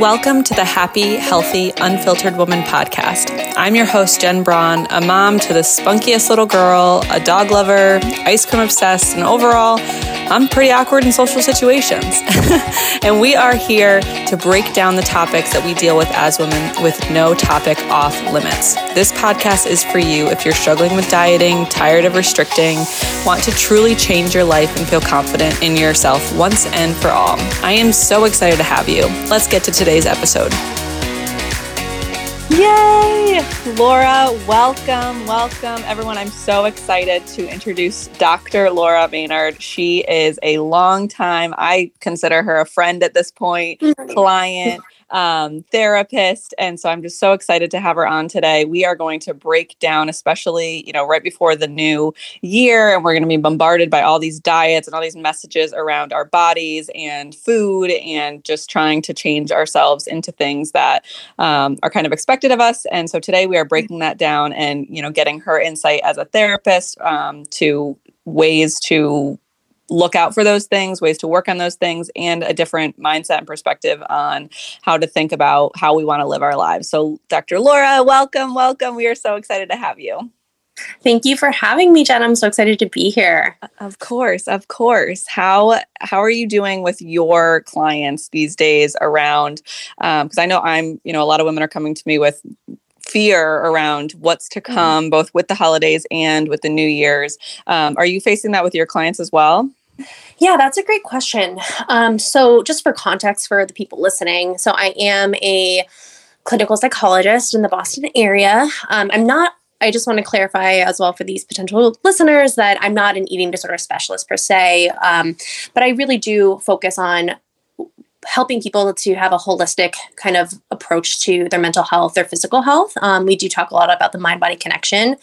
welcome to the Happy, Healthy, Unfiltered Woman podcast. I'm your host, Jen Braun, a mom to the spunkiest little girl, a dog lover, ice cream obsessed, and overall, I'm pretty awkward in social situations. and we are here to break down the topics that we deal with as women with no topic off limits. This podcast is for you if you're struggling with dieting, tired of restricting, want to truly change your life and feel confident in yourself once and for all. I am so excited to have you. Let's get to today's episode. Yay! Laura, welcome, welcome. Everyone, I'm so excited to introduce Dr. Laura Maynard. She is a long time, I consider her a friend at this point, mm-hmm. client um, therapist. And so I'm just so excited to have her on today. We are going to break down, especially, you know, right before the new year, and we're going to be bombarded by all these diets and all these messages around our bodies and food and just trying to change ourselves into things that um, are kind of expected of us. And so today we are breaking that down and, you know, getting her insight as a therapist um, to ways to look out for those things, ways to work on those things, and a different mindset and perspective on how to think about how we want to live our lives. So, Dr. Laura, welcome, welcome. We are so excited to have you. Thank you for having me, Jen. I'm so excited to be here. Of course, of course. How how are you doing with your clients these days around? Because um, I know I'm, you know, a lot of women are coming to me with fear around what's to mm-hmm. come, mm-hmm. both with the holidays and with the New Year's. Um, are you facing that with your clients as well? Yeah, that's a great question. Um, so, just for context for the people listening, so I am a clinical psychologist in the Boston area. Um, I'm not I just want to clarify as well for these potential listeners that I'm not an eating disorder specialist per se, um, but I really do focus on helping people to have a holistic kind of approach to their mental health, their physical health. Um, we do talk a lot about the mind body connection.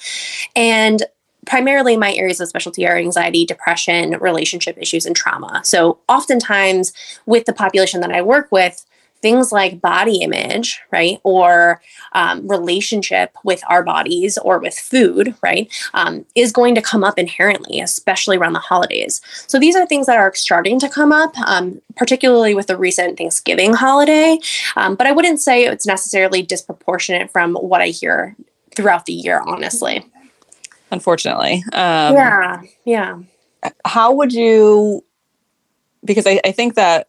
And primarily my areas of specialty are anxiety, depression, relationship issues, and trauma. So, oftentimes with the population that I work with, things like body image, right, or um, relationship with our bodies or with food, right, um, is going to come up inherently, especially around the holidays. So these are things that are starting to come up, um, particularly with the recent Thanksgiving holiday. Um, but I wouldn't say it's necessarily disproportionate from what I hear throughout the year, honestly unfortunately. Um, yeah, yeah. How would you? Because I, I think that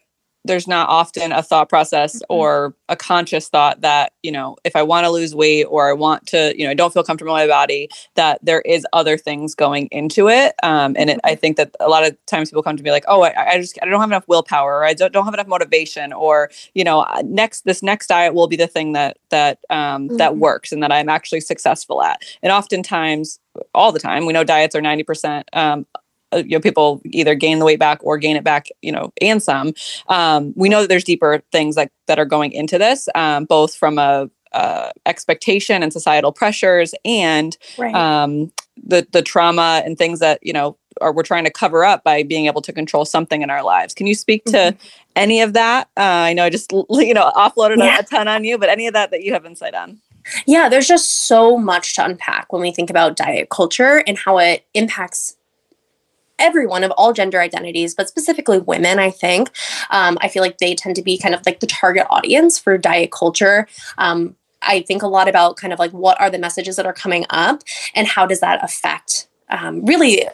there's not often a thought process mm-hmm. or a conscious thought that you know if i want to lose weight or i want to you know i don't feel comfortable in my body that there is other things going into it um, and it, i mm-hmm. think that a lot of times people come to me like oh i, I just i don't have enough willpower or i don't, don't have enough motivation or you know uh, next this next diet will be the thing that that um, mm-hmm. that works and that i'm actually successful at and oftentimes all the time we know diets are 90% um, you know people either gain the weight back or gain it back you know and some um, we know that there's deeper things like that are going into this um, both from a uh, expectation and societal pressures and right. um, the the trauma and things that you know are we're trying to cover up by being able to control something in our lives. Can you speak to mm-hmm. any of that? Uh, I know I just you know offloaded yeah. a, a ton on you, but any of that that you have insight on? Yeah, there's just so much to unpack when we think about diet culture and how it impacts everyone of all gender identities, but specifically women, I think. Um, I feel like they tend to be kind of like the target audience for diet culture. Um, I think a lot about kind of like what are the messages that are coming up and how does that affect um, really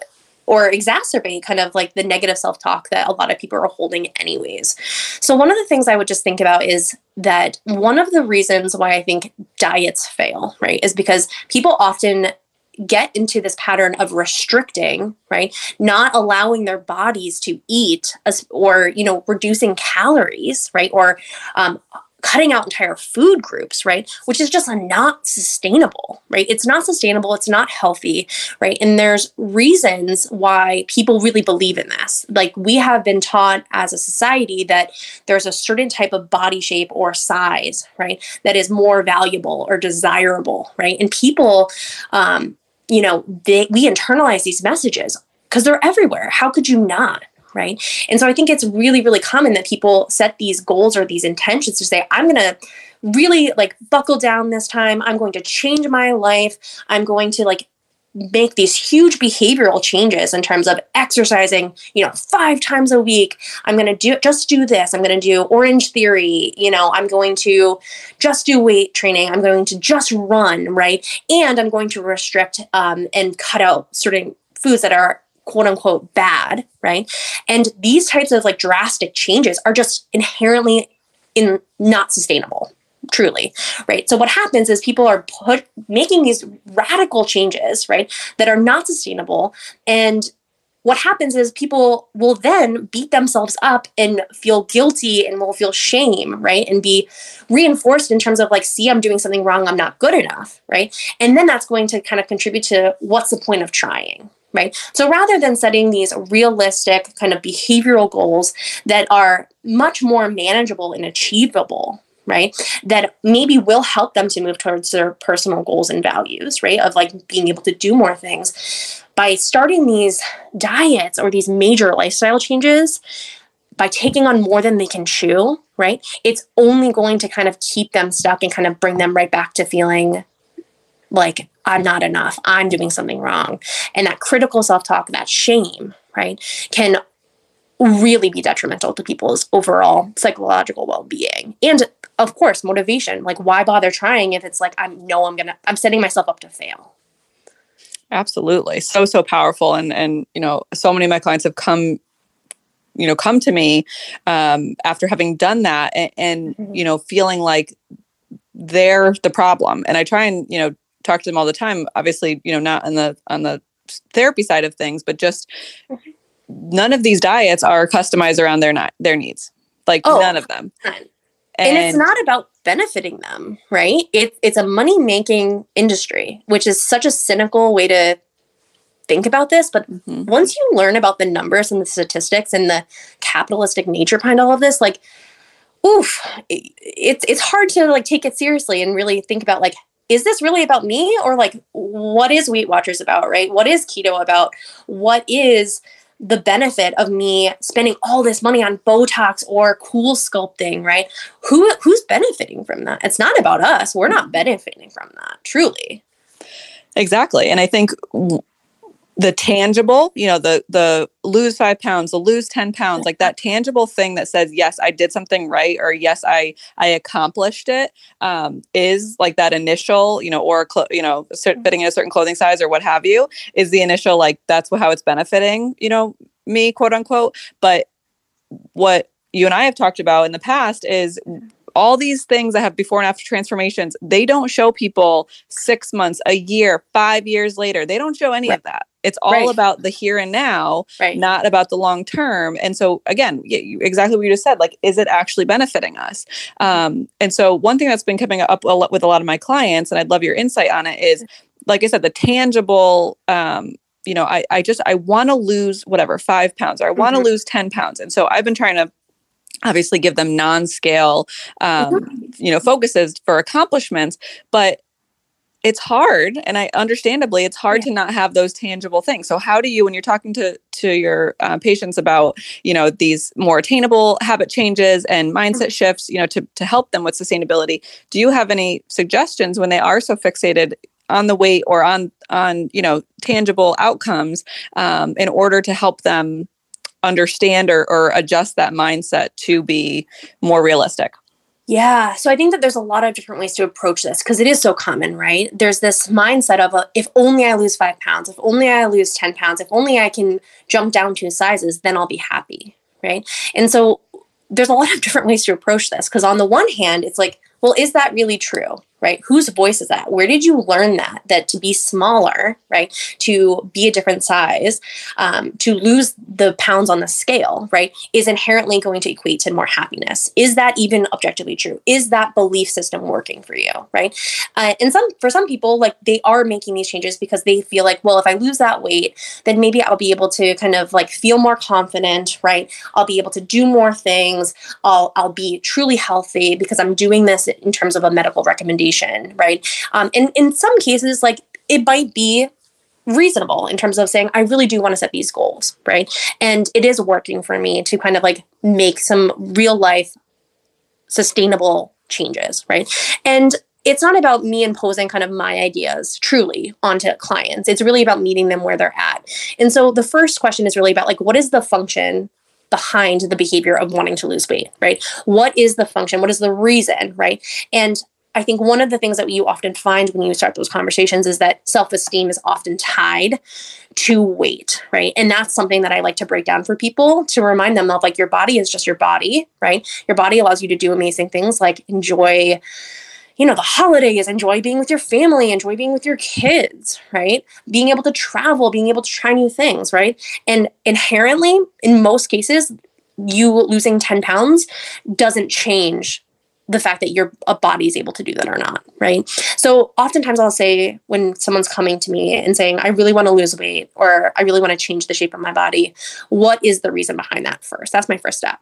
or exacerbate kind of like the negative self talk that a lot of people are holding, anyways. So, one of the things I would just think about is that one of the reasons why I think diets fail, right, is because people often get into this pattern of restricting right? Not allowing their bodies to eat as, or you know reducing calories right? Or um, cutting out entire food groups right? Which is just not sustainable right? It's not sustainable. It's not healthy right? And there's reasons why people really believe in this. Like we have been taught as a society that there's a certain type of body shape or size right that is more valuable or desirable right? And people um, you know, they, we internalize these messages because they're everywhere. How could you not? Right. And so I think it's really, really common that people set these goals or these intentions to say, I'm going to really like buckle down this time. I'm going to change my life. I'm going to like make these huge behavioral changes in terms of exercising, you know, five times a week. I'm going to do just do this. I'm going to do Orangetheory. You know, I'm going to just do weight training. I'm going to just run, right? And I'm going to restrict um, and cut out certain foods that are quote unquote bad, right? And these types of like drastic changes are just inherently in not sustainable truly right? So what happens is people are put making these radical changes right that are not sustainable. And what happens is people will then beat themselves up and feel guilty and will feel shame right and be reinforced in terms of like see i'm doing something wrong i'm not good enough right? And then that's going to kind of contribute to what's the point of trying right? So rather than setting these realistic kind of behavioral goals that are much more manageable and achievable, right? That maybe will help them to move towards their personal goals and values, right? Of like being able to do more things. By starting these diets or these major lifestyle changes, by taking on more than they can chew, right? It's only going to kind of keep them stuck and kind of bring them right back to feeling like I'm not enough, I'm doing something wrong. And that critical self talk, that shame, right, can really be detrimental to people's overall psychological well being. And of course, motivation. Like, why bother trying if it's like, I know I'm gonna, I'm setting myself up to fail. Absolutely. So, so powerful. And, and, you know, so many of my clients have come you know come to me um, after having done that and, and mm-hmm. you know feeling like they're the problem and i try and you know talk to them all the time obviously you know not on the on the therapy side of things but just mm-hmm. none of these diets are customized around their not their needs like oh, none of them and, and it's not about benefiting them, right? It, it's a money making industry, which is such a cynical way to think about this. But mm-hmm. once you learn about the numbers and the statistics and the capitalistic nature behind all of this, like, oof, it, it's it's hard to like take it seriously and really think about like, is this really about me or like what is Weight Watchers about, right? What is keto about? What is the benefit of me spending all this money on Botox or CoolSculpting, right? Who who's benefiting from that? It's not about us. We're not benefiting from that, truly. Exactly. And I think the tangible you know the the lose five pounds the lose 10 pounds like that tangible thing that says yes i did something right or yes i i accomplished it um, is like that initial you know or cl- you know fitting in a certain clothing size or what have you is the initial like that's how it's benefiting you know me quote unquote. But what you and i have talked about in the past is all these things that have before and after transformations they don't show people six months a year five years later. They don't show any right. of that it's all right. about the here and now right. not about the long term and so again exactly what you just said like is it actually benefiting us um, and so one thing that's been coming up a lot with a lot of my clients and i'd love your insight on it is like i said the tangible um, you know i, I just i want to lose whatever five pounds or i want to mm-hmm. lose 10 pounds and so i've been trying to obviously give them non-scale um, mm-hmm. you know focuses for accomplishments but it's hard and i understandably it's hard yeah. to not have those tangible things so how do you when you're talking to to your uh, patients about you know these more attainable habit changes and mindset mm-hmm. shifts you know to, to help them with sustainability do you have any suggestions when they are so fixated on the weight or on on you know tangible outcomes um, in order to help them understand or, or adjust that mindset to be more realistic? Yeah. So I think that there's a lot of different ways to approach this because it is so common, right? There's this mindset of a, if only I lose five pounds, if only I lose 10 pounds, if only I can jump down two sizes, then I'll be happy, right? And so there's a lot of different ways to approach this because on the one hand, it's like, well, is that really true? Right? Whose voice is that? Where did you learn that? That to be smaller, right? To be a different size, um, to lose the pounds on the scale, right? Is inherently going to equate to more happiness. Is that even objectively true? Is that belief system working for you, right? Uh, and some for some people, like they are making these changes because they feel like, well, if I lose that weight, then maybe I'll be able to kind of like feel more confident, right? I'll be able to do more things. I'll I'll be truly healthy because I'm doing this in terms of a medical recommendation right? Um, and in some cases, like it might be reasonable in terms of saying i really do want to set these goals right and it is working for me to kind of like make some real life sustainable changes right and it's not about me imposing kind of my ideas truly onto clients. It's really about meeting them where they're at. And so the first question is really about like, what is the function behind the behavior of wanting to lose weight, right? What is the function? What is the reason, right? And I think one of the things that you often find when you start those conversations is that self esteem is often tied to weight, right? And that's something that I like to break down for people to remind them of like your body is just your body, right? Your body allows you to do amazing things like enjoy you know, the holidays, enjoy being with your family, enjoy being with your kids, right? Being able to travel, being able to try new things, right? And inherently, in most cases, you losing 10 pounds doesn't change the fact that your a body is able to do that or not, right? So oftentimes I'll say when someone's coming to me and saying, I really want to lose weight or I really want to change the shape of my body, what is the reason behind that first? That's my first step.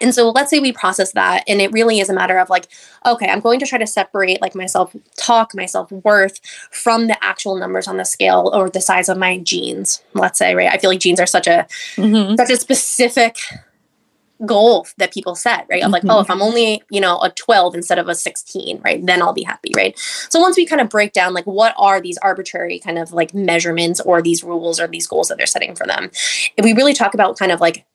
And so let's say we process that and it really is a matter of like, okay, I'm going to try to separate like my self talk, my self worth from the actual numbers on the scale or the size of my jeans. Let's say, right? I feel like jeans are such a mm-hmm. such a specific goal that people set, right? Of like, mm-hmm. oh, if I'm only, you know, a 12 instead of a 16, right? Then I'll be happy, right? So once we kind of break down like what are these arbitrary kind of like measurements or these rules or these goals that they're setting for them, if we really talk about kind of like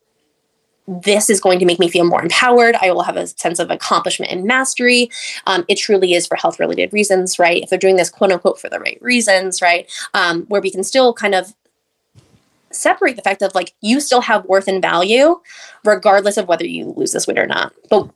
this is going to make me feel more empowered. I will have a sense of accomplishment and mastery. Um, it truly is for health related reasons, right? If they're doing this quote unquote for the right reasons, right? Um, where we can still kind of separate the fact of like you still have worth and value regardless of whether you lose this weight or not. But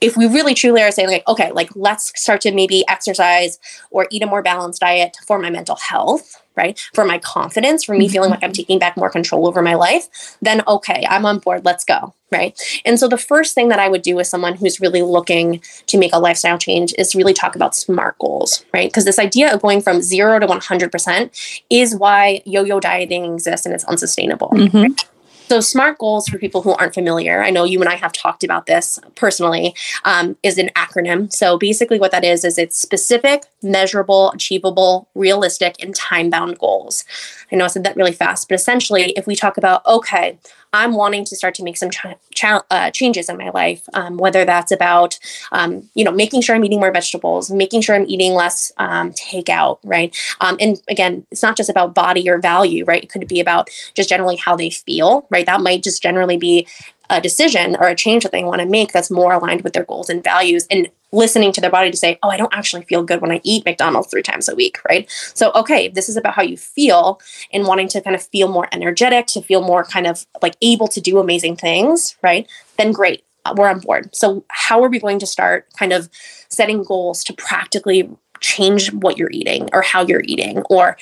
if we really truly are saying like okay like let's start to maybe exercise or eat a more balanced diet for my mental health right for my confidence for me mm-hmm. feeling like i'm taking back more control over my life then okay i'm on board let's go right and so the first thing that i would do with someone who's really looking to make a lifestyle change is really talk about smart goals right because this idea of going from 0 to 100% is why yo-yo dieting exists and it's unsustainable mm-hmm. right? So, SMART goals for people who aren't familiar, I know you and I have talked about this personally, um, is an acronym. So, basically, what that is, is it's specific, measurable, achievable, realistic, and time bound goals. I know I said that really fast, but essentially, if we talk about, okay, I'm wanting to start to make some ch- ch- uh, changes in my life, um, whether that's about, um, you know, making sure I'm eating more vegetables, making sure I'm eating less um, takeout, right? Um, and again, it's not just about body or value, right? It could be about just generally how they feel, right? That might just generally be a decision or a change that they want to make that's more aligned with their goals and values and listening to their body to say, oh, I don't actually feel good when I eat McDonald's three times a week, right? So, okay, this is about how you feel and wanting to kind of feel more energetic, to feel more kind of like able to do amazing things, right? Then great, uh, we're on board. So, how are we going to start kind of setting goals to practically change what you're eating or how you're eating or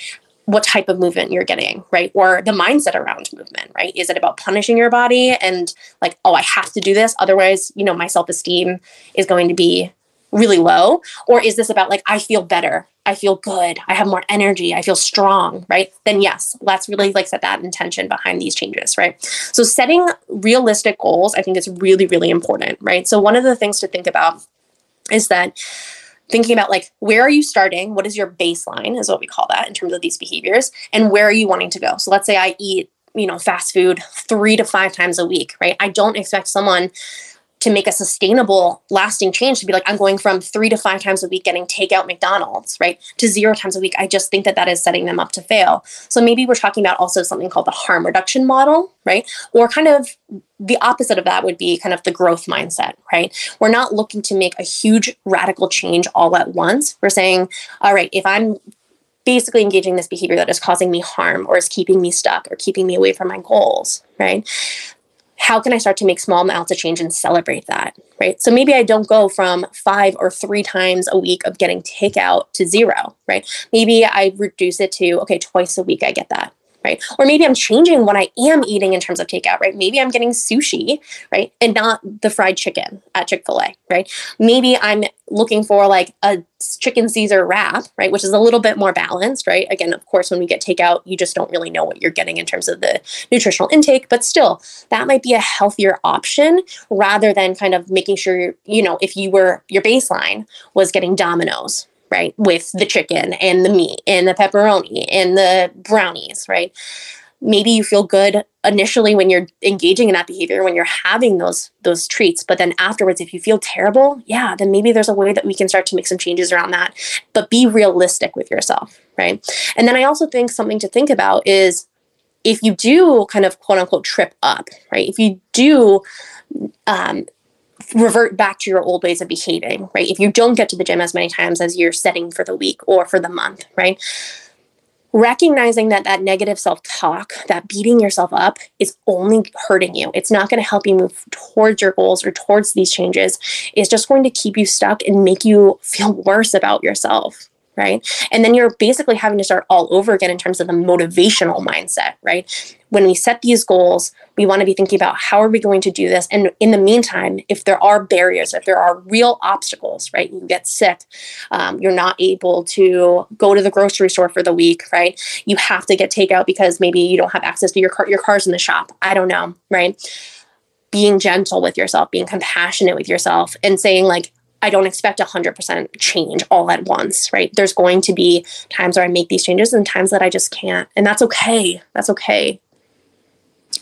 what type of movement you're getting, right? Or the mindset around movement, right? Is it about punishing your body and like, oh, I have to do this, otherwise, you know, my self-esteem is going to be really low? Or is this about like, I feel better, I feel good, I have more energy, I feel strong, right? Then yes, let's really like set that intention behind these changes, right? So setting realistic goals, I think is really, really important, right? So one of the things to think about is that thinking about like where are you starting? What is your baseline is what we call that in terms of these behaviors and where are you wanting to go? So let's say i eat you know fast food three to five times a week right? I don't expect someone to make a sustainable lasting change to be like i'm going from three to five times a week getting takeout mcdonald's right to zero times a week. I just think that that is setting them up to fail. So maybe we're talking about also something called the harm reduction model right? Or kind of the opposite of that would be kind of the growth mindset right? We're not looking to make a huge radical change all at once. We're saying all right if i'm basically engaging this behavior that is causing me harm or is keeping me stuck or keeping me away from my goals right how can I start to make small amounts of change and celebrate that? Right. So maybe I don't go from five or three times a week of getting takeout to zero, right? Maybe I reduce it to, okay, twice a week I get that right? Or maybe I'm changing what I am eating in terms of takeout, right? Maybe I'm getting sushi, right? And not the fried chicken at Chick fil A, right? Maybe I'm looking for like a chicken Caesar wrap, right? Which is a little bit more balanced, right? Again, of course, when we get takeout, you just don't really know what you're getting in terms of the nutritional intake, but still, that might be a healthier option rather than kind of making sure, you know, if you were, your baseline was getting Domino's, right? With the chicken and the meat and the pepperoni and the brownies, right? maybe you feel good initially when you're engaging in that behavior when you're having those those treats but then afterwards if you feel terrible yeah then maybe there's a way that we can start to make some changes around that but be realistic with yourself right and then i also think something to think about is if you do kind of quote unquote trip up right if you do um, revert back to your old ways of behaving right? If you don't get to the gym as many times as you're setting for the week or for the month right? Recognizing that that negative self-talk that beating yourself up is only hurting you. It's not going to help you move towards your goals or towards these changes. It's just going to keep you stuck and make you feel worse about yourself right and then you're basically having to start all over again in terms of the motivational mindset right when we set these goals, we want to be thinking about how are we going to do this? And in the meantime, if there are barriers, if there are real obstacles, right? You get sick, um, you're not able to go to the grocery store for the week, right? You have to get takeout because maybe you don't have access to your car, your car's in the shop. I don't know, right? Being gentle with yourself, being compassionate with yourself, and saying like, I don't expect 100% change all at once, right? There's going to be times where I make these changes and times that I just can't. And that's okay. That's okay.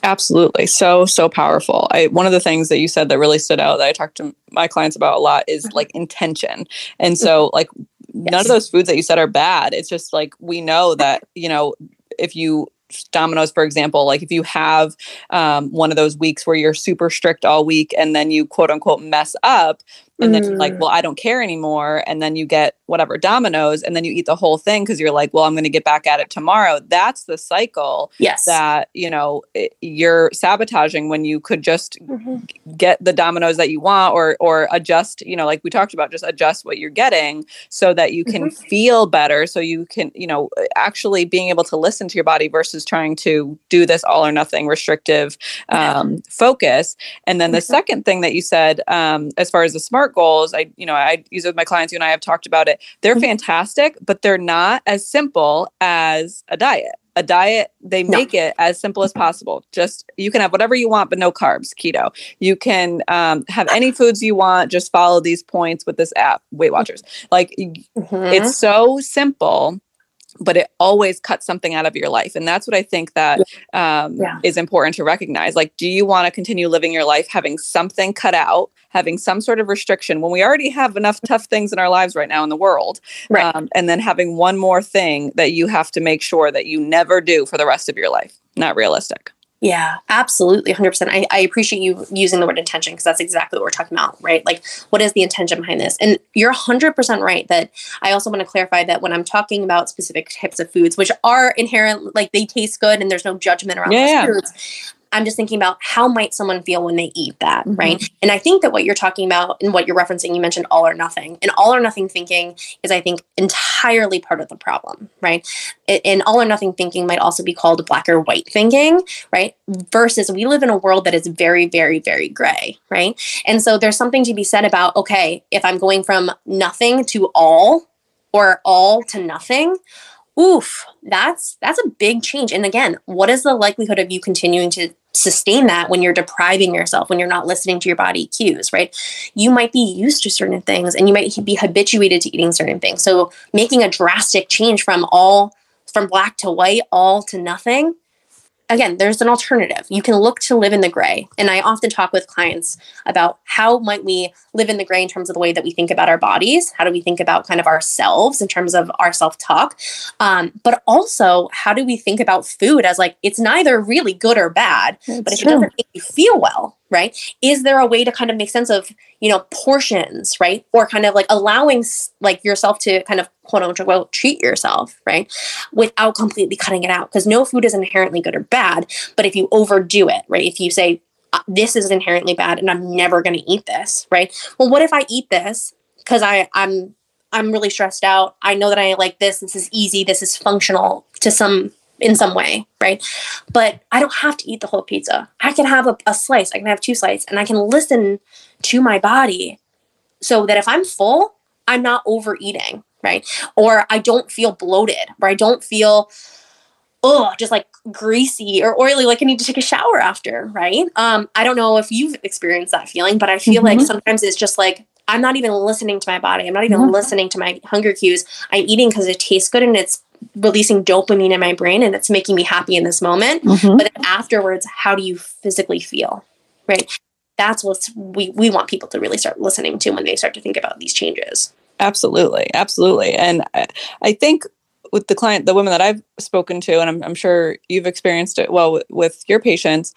Absolutely. So, so powerful. I, one of the things that you said that really stood out that I talk to my clients about a lot is mm-hmm. like intention. And so, mm-hmm. like, yes. none of those foods that you said are bad. It's just like we know that, you know, if you Domino's, for example, like if you have um, one of those weeks where you're super strict all week and then you quote unquote mess up, and then you're like, mm. well, I don't care anymore. And then you get whatever Domino's and then you eat the whole thing because you're like, well, I'm going to get back at it tomorrow. That's the cycle yes. that, you know, you're sabotaging when you could just mm-hmm. get the Domino's that you want or, or adjust, you know, like we talked about, just adjust what you're getting so that you can mm-hmm. feel better. So you can, you know, actually being able to listen to your body versus trying to do this all or nothing restrictive um, yeah. focus. And then the mm-hmm. second thing that you said, um, as far as the smart goals, I, you know, I use it with my clients, you and I have talked about it they're mm-hmm. fantastic, but they're not as simple as a diet. A diet, they make no. it as simple as possible. Just you can have whatever you want, but no carbs, keto. You can um, have any foods you want. Just follow these points with this app, Weight Watchers. Like mm-hmm. it's so simple but it always cuts something out of your life and that's what i think that um, yeah. is important to recognize like do you want to continue living your life having something cut out having some sort of restriction when we already have enough tough things in our lives right now in the world. Right. Um, and then having one more thing that you have to make sure that you never do for the rest of your life. Not realistic. Yeah, absolutely. 100%. I, I appreciate you using the word intention because that's exactly what we're talking about, right? Like, what is the intention behind this? And you're 100% right that I also want to clarify that when I'm talking about specific types of foods, which are inherent, like they taste good and there's no judgment around yeah, those foods, I'm just thinking about how might someone feel when they eat that, mm-hmm. right? And I think that what you're talking about and what you're referencing, you mentioned all or nothing. And all or nothing thinking is, I think, entirely part of the problem, right? And all or nothing thinking might also be called black or white thinking, right? Versus we live in a world that is very, very, very gray, right? And so there's something to be said about, okay, if I'm going from nothing to all or all to nothing, oof that's that's a big change and again what is the likelihood of you continuing to sustain that when you're depriving yourself when you're not listening to your body cues right? You might be used to certain things and you might be habituated to eating certain things. So making a drastic change from all from black to white all to nothing again there's an alternative you can look to live in the gray and i often talk with clients about how might we live in the gray in terms of the way that we think about our bodies how do we think about kind of ourselves in terms of our self-talk um, but also how do we think about food as like it's neither really good or bad That's but if true. it doesn't make you feel well right? Is there a way to kind of make sense of you know portions right? Or kind of like allowing like yourself to kind of quote unquote well treat yourself right? Without completely cutting it out because no food is inherently good or bad but if you overdo it right? If you say uh, this is inherently bad and i'm never going to eat this right? Well what if i eat this because i i'm i'm really stressed out. I know that i like this. This is easy. This is functional to some in some way, right? But I don't have to eat the whole pizza. I can have a, a, slice, I can have two slices, and I can listen to my body so that if I'm full, I'm not overeating, right? Or I don't feel bloated, or I don't feel oh just like greasy or oily like i need to take a shower after right um i don't know if you've experienced that feeling but i feel mm-hmm. like sometimes it's just like I'm not even listening to my body. I'm not even mm-hmm. listening to my hunger cues. I'm eating because it tastes good and it's releasing dopamine in my brain and it's making me happy in this moment. Mm-hmm. But afterwards, how do you physically feel? Right. That's what we, we want people to really start listening to when they start to think about these changes. Absolutely. Absolutely. And I, I think with the client, the women that I've spoken to, and I'm, I'm sure you've experienced it well with, with your patients,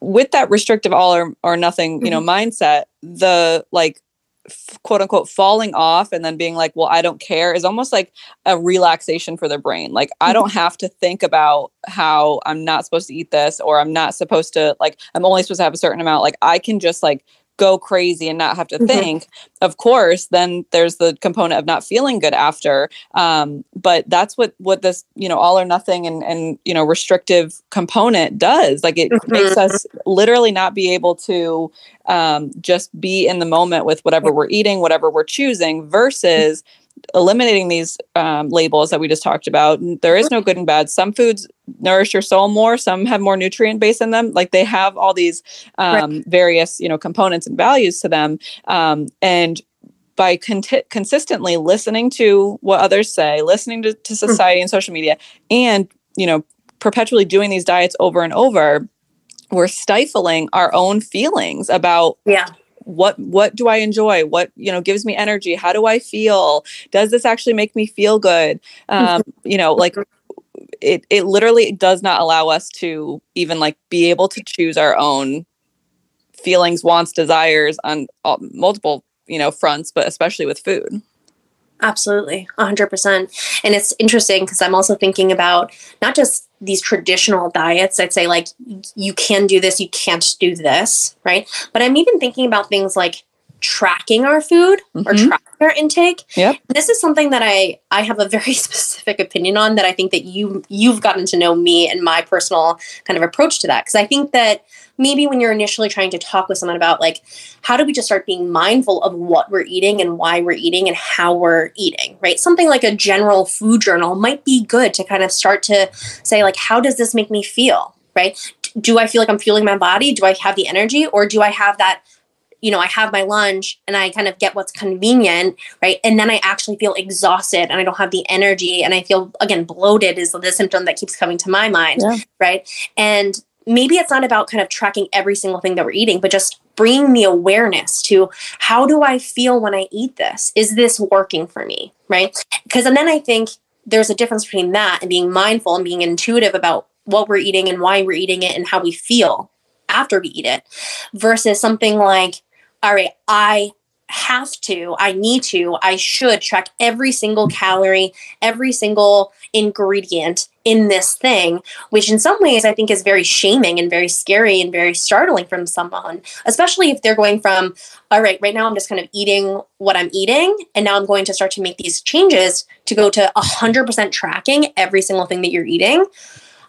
with that restrictive all or, or nothing, you know, mm-hmm. mindset, the like quote unquote falling off and then being like, well, I don't care is almost like a relaxation for their brain. Like, I don't mm-hmm. have to think about how I'm not supposed to eat this or I'm not supposed to, like, I'm only supposed to have a certain amount. Like, I can just like go crazy and not have to mm-hmm. think of course then there's the component of not feeling good after. Um, but that's what what this you know all or nothing and and you know restrictive component does. Like it mm-hmm. makes us literally not be able to um, just be in the moment with whatever we're eating whatever we're choosing versus eliminating these um, labels that we just talked about. There is no good and bad. Some foods nourish your soul more. Some have more nutrient base in them. Like they have all these um, right. various you know components and values to them. Um, and by con- consistently listening to what others say listening to, to hmm. society mm-hmm. and social media and you know perpetually doing these diets over and over we're stifling our own feelings about yeah. what what do i enjoy? What you know gives me energy? How do i feel? Does this actually make me feel good? Um you know like it it literally does not allow us to even like be able to choose our own feelings wants desires on all, multiple you know fronts but especially with food Absolutely, 100%. And it's interesting because I'm also thinking about not just these traditional diets. I'd say, like, you can do this, you can't do this, right? But I'm even thinking about things like tracking our food mm-hmm. or tracking our intake. Yep. This is something that I I have a very specific opinion on that I think that you you've gotten to know me and my personal kind of approach to that because I think that maybe when you're initially trying to talk with someone about like how do we just start being mindful of what we're eating and why we're eating and how we're eating right something like a general food journal might be good to kind of start to say like how does this make me feel right do i feel like i'm fueling my body do i have the energy or do i have that you know, I have my lunch and I kind of get what's convenient, right? And then I actually feel exhausted and I don't have the energy and I feel again bloated is the symptom that keeps coming to my mind, yeah. right? And maybe it's not about kind of tracking every single thing that we're eating, but just bringing the awareness to how do I feel when I eat this? Is this working for me, right? Because and then I think there's a difference between that and being mindful and being intuitive about what we're eating and why we're eating it and how we feel after we eat it versus something like all right, I have to, I need to, I should track every single calorie, every single ingredient in this thing, which in some ways I think is very shaming and very scary and very startling from someone, especially if they're going from, all right, right now I'm just kind of eating what I'm eating, and now I'm going to start to make these changes to go to 100% tracking every single thing that you're eating.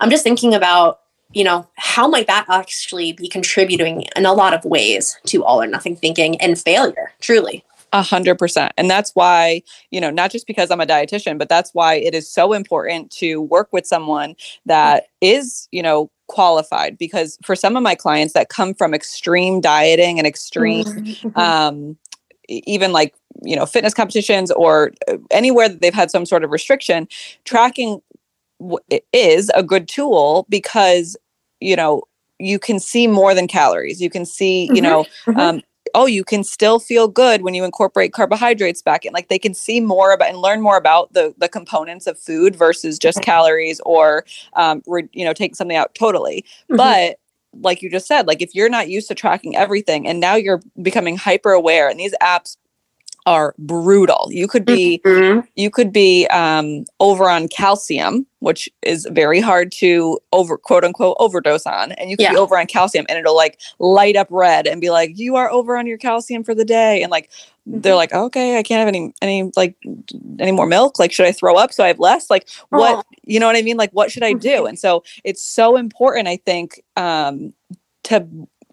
I'm just thinking about you know, how might that actually be contributing in a lot of ways to all or nothing thinking and failure, truly? A hundred percent. And that's why, you know, not just because I'm a dietitian, but that's why it is so important to work with someone that is, you know, qualified because for some of my clients that come from extreme dieting and extreme mm-hmm. um even like you know fitness competitions or uh, anywhere that they've had some sort of restriction tracking is a good tool because you know you can see more than calories you can see mm-hmm. you know mm-hmm. um, oh you can still feel good when you incorporate carbohydrates back in like they can see more about and learn more about the the components of food versus just calories or um, re, you know taking something out totally mm-hmm. but like you just said like if you're not used to tracking everything and now you're becoming hyper aware and these apps are brutal. You could be mm-hmm. you could be um, over on calcium, which is very hard to over quote unquote overdose on, and you could yeah. be over on calcium, and it'll like light up red and be like, "You are over on your calcium for the day," and like mm-hmm. they're like, "Okay, I can't have any any like any more milk. Like, should I throw up so I have less? Like, what oh. you know what I mean? Like, what should I do?" And so it's so important, I think, um, to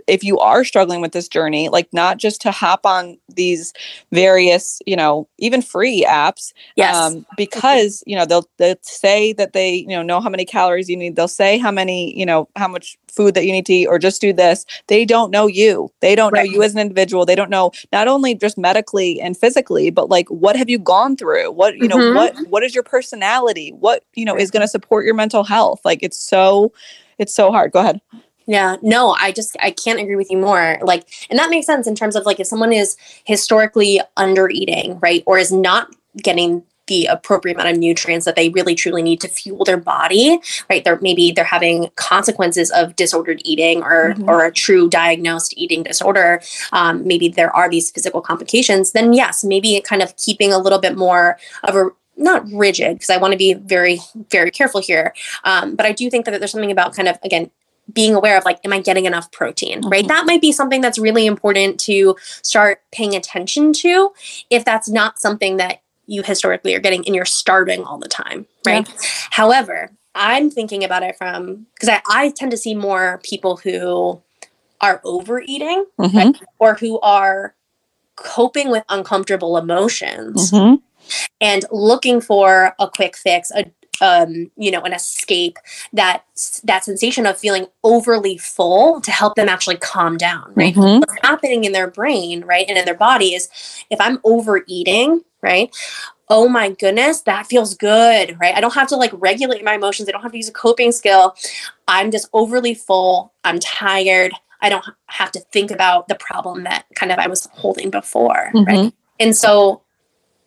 if you are struggling with this journey like not just to hop on these various you know even free apps yes. Um, because you know they'll they'll say that they you know know how many calories you need they'll say how many you know how much food that you need to eat or just do this they don't know you they don't right. know you as an individual they don't know not only just medically and physically but like what have you gone through what you know mm-hmm. what what is your personality what you know is going to support your mental health like it's so it's so hard go ahead yeah, no, I just I can't agree with you more. Like, and that makes sense in terms of like if someone is historically under eating, right, or is not getting the appropriate amount of nutrients that they really truly need to fuel their body right they're maybe they're having consequences of disordered eating or mm-hmm. or a true diagnosed eating disorder um, maybe there are these physical complications then yes maybe kind of keeping a little bit more of a not rigid because I want to be very, very careful here. Um, but I do think that there's something about kind of, again, being aware of like am i getting enough protein mm-hmm. right that might be something that's really important to start paying attention to if that's not something that you historically are getting and you're starving all the time right yeah. however i'm thinking about it from because I, I tend to see more people who are overeating mm-hmm. right? or who are coping with uncomfortable emotions mm-hmm. and looking for a quick fix a um, you know, an escape, that that sensation of feeling overly full to help them actually calm down, right? Mm-hmm. What's happening in their brain, right, and in their body is if I'm overeating, right, oh my goodness, that feels good, right? I don't have to like regulate my emotions. I don't have to use a coping skill. I'm just overly full. I'm tired. I don't have to think about the problem that kind of I was holding before, mm-hmm. right? And so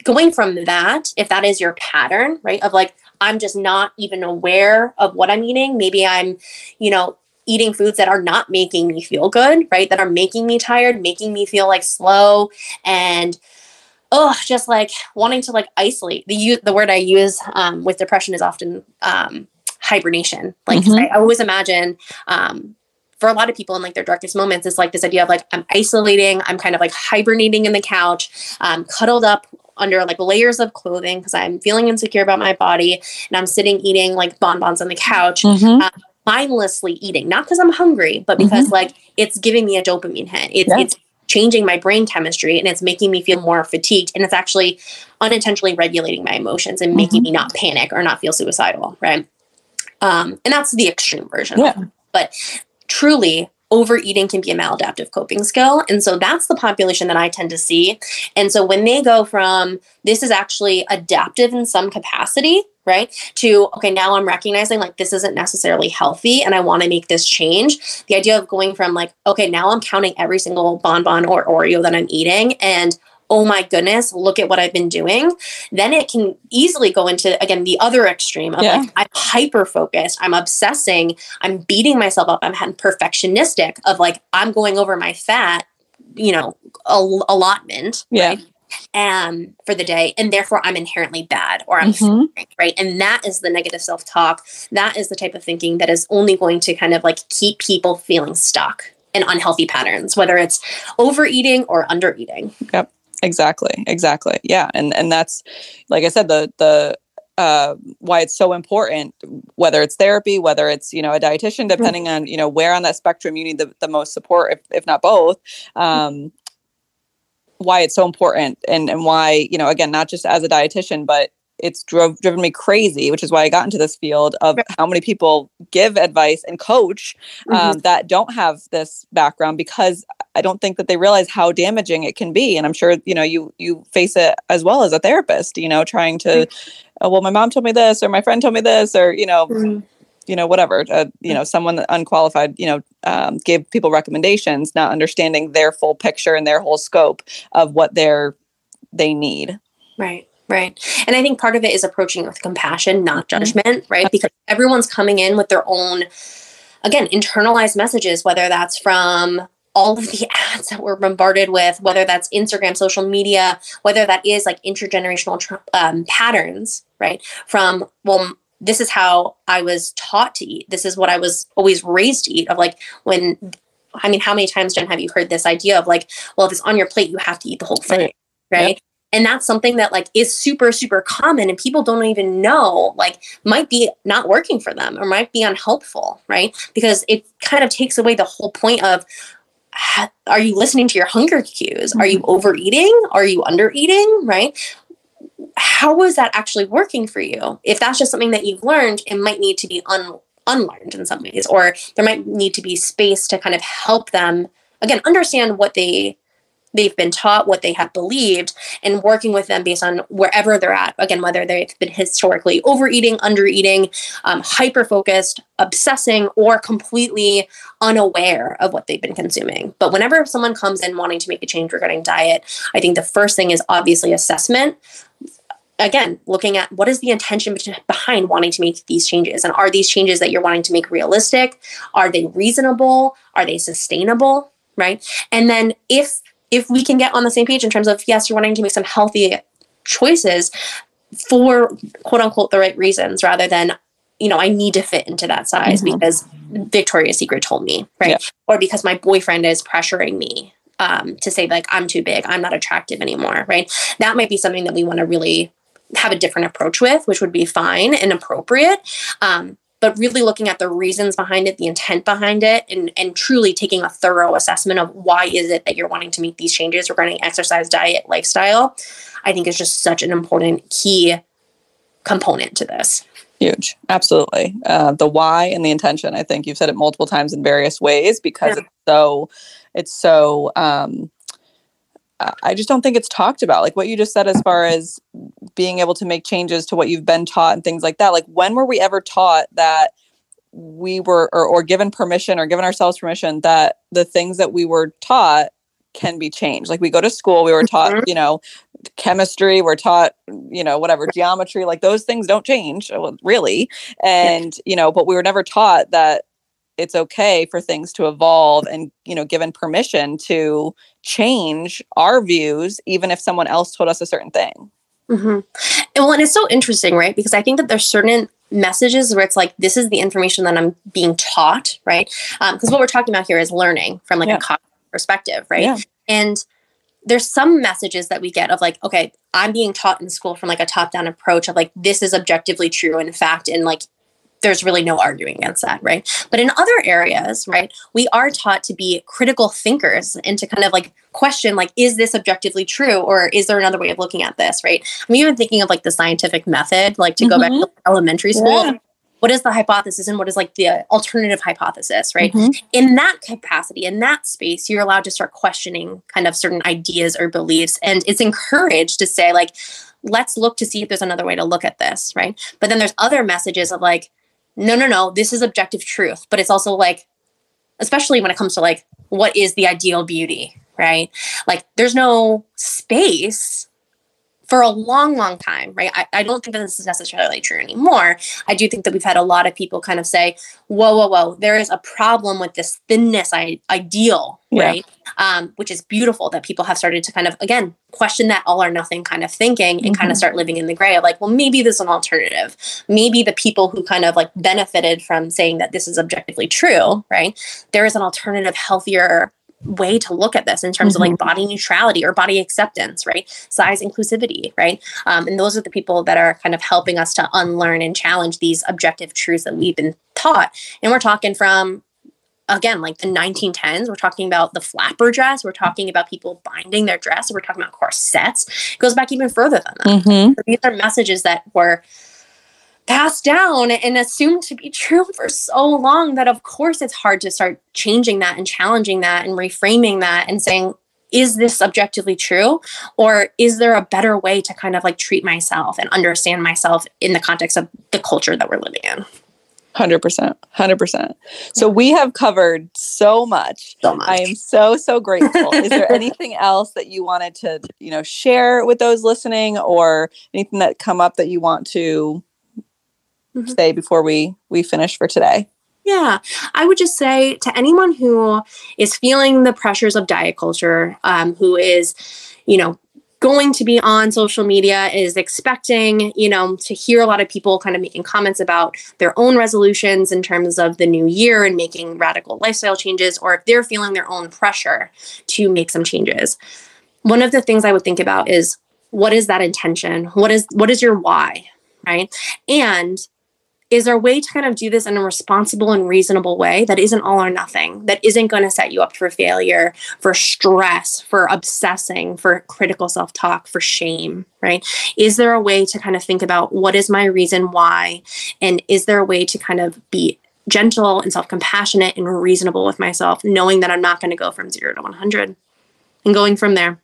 going from that, if that is your pattern, right, of like, I'm just not even aware of what I'm eating. Maybe I'm, you know, eating foods that are not making me feel good, right? That are making me tired, making me feel like slow and oh, just like wanting to like isolate. The the word I use um, with depression is often um, hibernation. Like mm-hmm. I, I, always imagine um, for a lot of people in like their darkest moments, it's like this idea of like I'm isolating, I'm kind of like hibernating in the couch, um, cuddled up under like layers of clothing because I'm feeling insecure about my body and I'm sitting eating like bonbons on the couch. Mm-hmm. Um, mindlessly eating, not because I'm hungry, but because mm-hmm. like it's giving me a dopamine hit. It's, yeah. it's changing my brain chemistry and it's making me feel more fatigued and it's actually unintentionally regulating my emotions and making mm-hmm. me not panic or not feel suicidal, right? Um, and that's the extreme version. Yeah. But truly, overeating can be a maladaptive coping skill. And so that's the population that I tend to see. And so when they go from this is actually adaptive in some capacity, right, to okay, now I'm recognizing like this isn't necessarily healthy and I want to make this change. The idea of going from like, okay, now I'm counting every single bonbon or Oreo that I'm eating and oh my goodness, look at what I've been doing, then it can easily go into again the other extreme of yeah. like I'm hyper focused, I'm obsessing, I'm beating myself up, I'm perfectionistic of like I'm going over my fat, you know, allotment. Yeah. Right? um for the day and therefore i'm inherently bad or i'm mm-hmm. right and that is the negative self-talk that is the type of thinking that is only going to kind of like keep people feeling stuck in unhealthy patterns whether it's overeating or undereating yep Exactly. Exactly. Yeah. And and that's like I said, the the uh, why it's so important, whether it's therapy, whether it's you know a dietitian, depending on you know where on that spectrum you need the, the most support, if, if not both. Um, why it's so important, and and why you know again not just as a dietitian, but it's drove driven me crazy, which is why I got into this field of how many people give advice and coach um, mm-hmm. that don't have this background because I don't think that they realize how damaging it can be. And I'm sure you know you you face it as well as a therapist. You know, trying to, mm-hmm. oh, well, my mom told me this, or my friend told me this, or you know. Mm-hmm. You know, whatever. Uh, you know, someone unqualified. You know, um, gave people recommendations, not understanding their full picture and their whole scope of what they're they need. Right. Right. And I think part of it is approaching it with compassion, not mm-hmm. judgment, right? Because everyone's coming in with their own, again, internalized messages, whether that's from all of the ads that we're bombarded with, whether that's Instagram, social media, whether that is like intergenerational um, patterns, right? From, well, this is how I was taught to eat. This is what I was always raised to eat. Of like when, I mean, how many times, Jen, have you heard this idea of like, well, if it's on your plate, you have to eat the whole thing, right? right? Yep and that's something that like is super super common and people don't even know like might be not working for them or might be unhelpful right because it kind of takes away the whole point of are you listening to your hunger cues? Are you mm-hmm. overeating? Are you undereating? Right? How is that actually working for you? If that's just something that you've learned, it might need to be un- unlearned in some ways, or there might need to be space to kind of help them again understand what they they've been taught, what they have believed, and working with them based on wherever they're at. Again, whether they've been historically overeating, undereating, um, hyper focused, obsessing, or completely unaware of what they've been consuming. But whenever someone comes in wanting to make a change regarding diet, I think the first thing is obviously assessment. Again looking at what is the intention behind wanting to make these changes and are these changes that you're wanting to make realistic? Are they reasonable? Are they sustainable? Right? And then if if we can get on the same page in terms of yes, you're wanting to make some healthy choices for quote unquote the right reasons rather than you know, I need to fit into that size mm-hmm. because Victoria's Secret told me, right? Yeah. Or because my boyfriend is pressuring me um, to say, like, I'm too big, I'm not attractive anymore, right? That might be something that we want to really have a different approach with, which would be fine and appropriate. Um, but really looking at the reasons behind it, the intent behind it, and, and truly taking a thorough assessment of why is it that you're wanting to make these changes regarding exercise, diet, lifestyle, I think is just such an important key component to this. Huge, absolutely. Uh, the why and the intention. I think you've said it multiple times in various ways because yeah. it's so, it's so. Um, I just don't think it's talked about. Like what you just said, as far as being able to make changes to what you've been taught and things like that. Like when were we ever taught that we were, or, or given permission or given ourselves permission that the things that we were taught can be changed? Like we go to school, we were taught, mm-hmm. you know, chemistry, we're taught, you know, whatever, geometry, like those things don't change uh, really. And, you know, but we were never taught that it's okay for things to evolve and you know given permission to change our views even if someone else told us a certain thing mm-hmm. and well and it's so interesting right because i think that there's certain messages where it's like this is the information that i'm being taught right because um, what we're talking about here is learning from like yeah. a perspective right yeah. and there's some messages that we get of like okay i'm being taught in school from like a top down approach of like this is objectively true in fact and like there's really no arguing against that, right? But in other areas, right, we are taught to be critical thinkers and to kind of like question, like, is this objectively true or is there another way of looking at this, right? I'm even thinking of like the scientific method, like to mm-hmm. go back to mm-hmm. elementary school. Yeah. What is the hypothesis and what is like the alternative hypothesis, right? Mm-hmm. In that capacity, in that space, you're allowed to start questioning kind of certain ideas or beliefs. And it's encouraged to say, like, let's look to see if there's another way to look at this, right? But then there's other messages of like, no, no, no, this is objective truth. But it's also like, especially when it comes to like, what is the ideal beauty, right? Like, there's no space for a long, long time, right? I, I don't think that this is necessarily true anymore. I do think that we've had a lot of people kind of say, whoa, whoa, whoa, there is a problem with this thinness I- ideal, yeah. right? Um, which is beautiful that people have started to kind of, again, question that all or nothing kind of thinking and mm-hmm. kind of start living in the gray of like, well, maybe there's an alternative. Maybe the people who kind of like benefited from saying that this is objectively true, right? There is an alternative, healthier, way to look at this in terms mm-hmm. of like mm-hmm. body neutrality or body acceptance, right? Size inclusivity, right? Um, and those are the people that are kind of helping us to unlearn and challenge these objective truths that we've been taught. And we're talking from again like the 1910s we're talking about the flapper dress we're talking about people binding their dress we're talking about corsets it goes back even further than that mm-hmm. so these are messages that were passed down and assumed to be true for so long that of course it's hard to start changing that and challenging that and reframing that and saying is this objectively true? Or is there a better way to kind of like treat myself and understand myself in the context of the culture that we're living in? 100% 100% so we have covered so much. So much. I am so so grateful. Is there anything else that you wanted to you know share with those listening or anything that come up that you want to mm-hmm. say before we we finish for today? Yeah, I would just say to anyone who is feeling the pressures of diet culture, um, who is, you know, going to be on social media, is expecting, you know, to hear a lot of people kind of making comments about their own resolutions in terms of the new year and making radical lifestyle changes, or if they're feeling their own pressure to make some changes. One of the things I would think about is what is that intention? What is what is your why? Right. And is there a way to kind of do this in a responsible and reasonable way that isn't all or nothing, that isn't going to set you up for failure, for stress, for obsessing, for critical self talk, for shame, right? Is there a way to kind of think about what is my reason why? And is there a way to kind of be gentle and self compassionate and reasonable with myself, knowing that I'm not going to go from zero to 100 and going from there?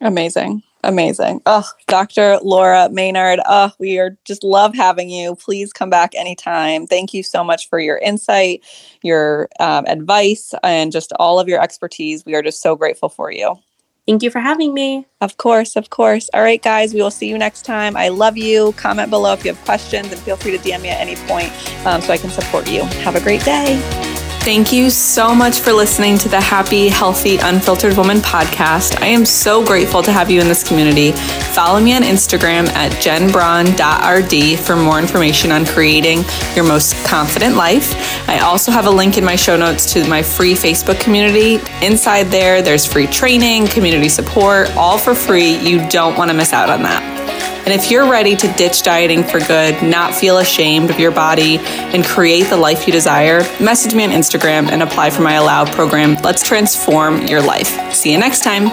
Amazing. Amazing. Oh, Dr. Laura Maynard. Oh, we are just love having you. Please come back anytime. Thank you so much for your insight, your um, advice, and just all of your expertise. We are just so grateful for you. Thank you for having me. Of course, of course. All right, guys, we will see you next time. I love you. Comment below if you have questions and feel free to DM me at any point um, so I can support you. Have a great day. Thank you so much for listening to the Happy, Healthy, Unfiltered Woman podcast. I am so grateful to have you in this community. Follow me on Instagram at jenbraun.rd for more information on creating your most confident life. I also have a link in my show notes to my free Facebook community. Inside there, there's free training, community support, all for free. You don't want to miss out on that. And if you're ready to ditch dieting for good, not feel ashamed of your body, and create the life you desire, message me on Instagram and apply for my Allow program. Let's transform your life. See you next time.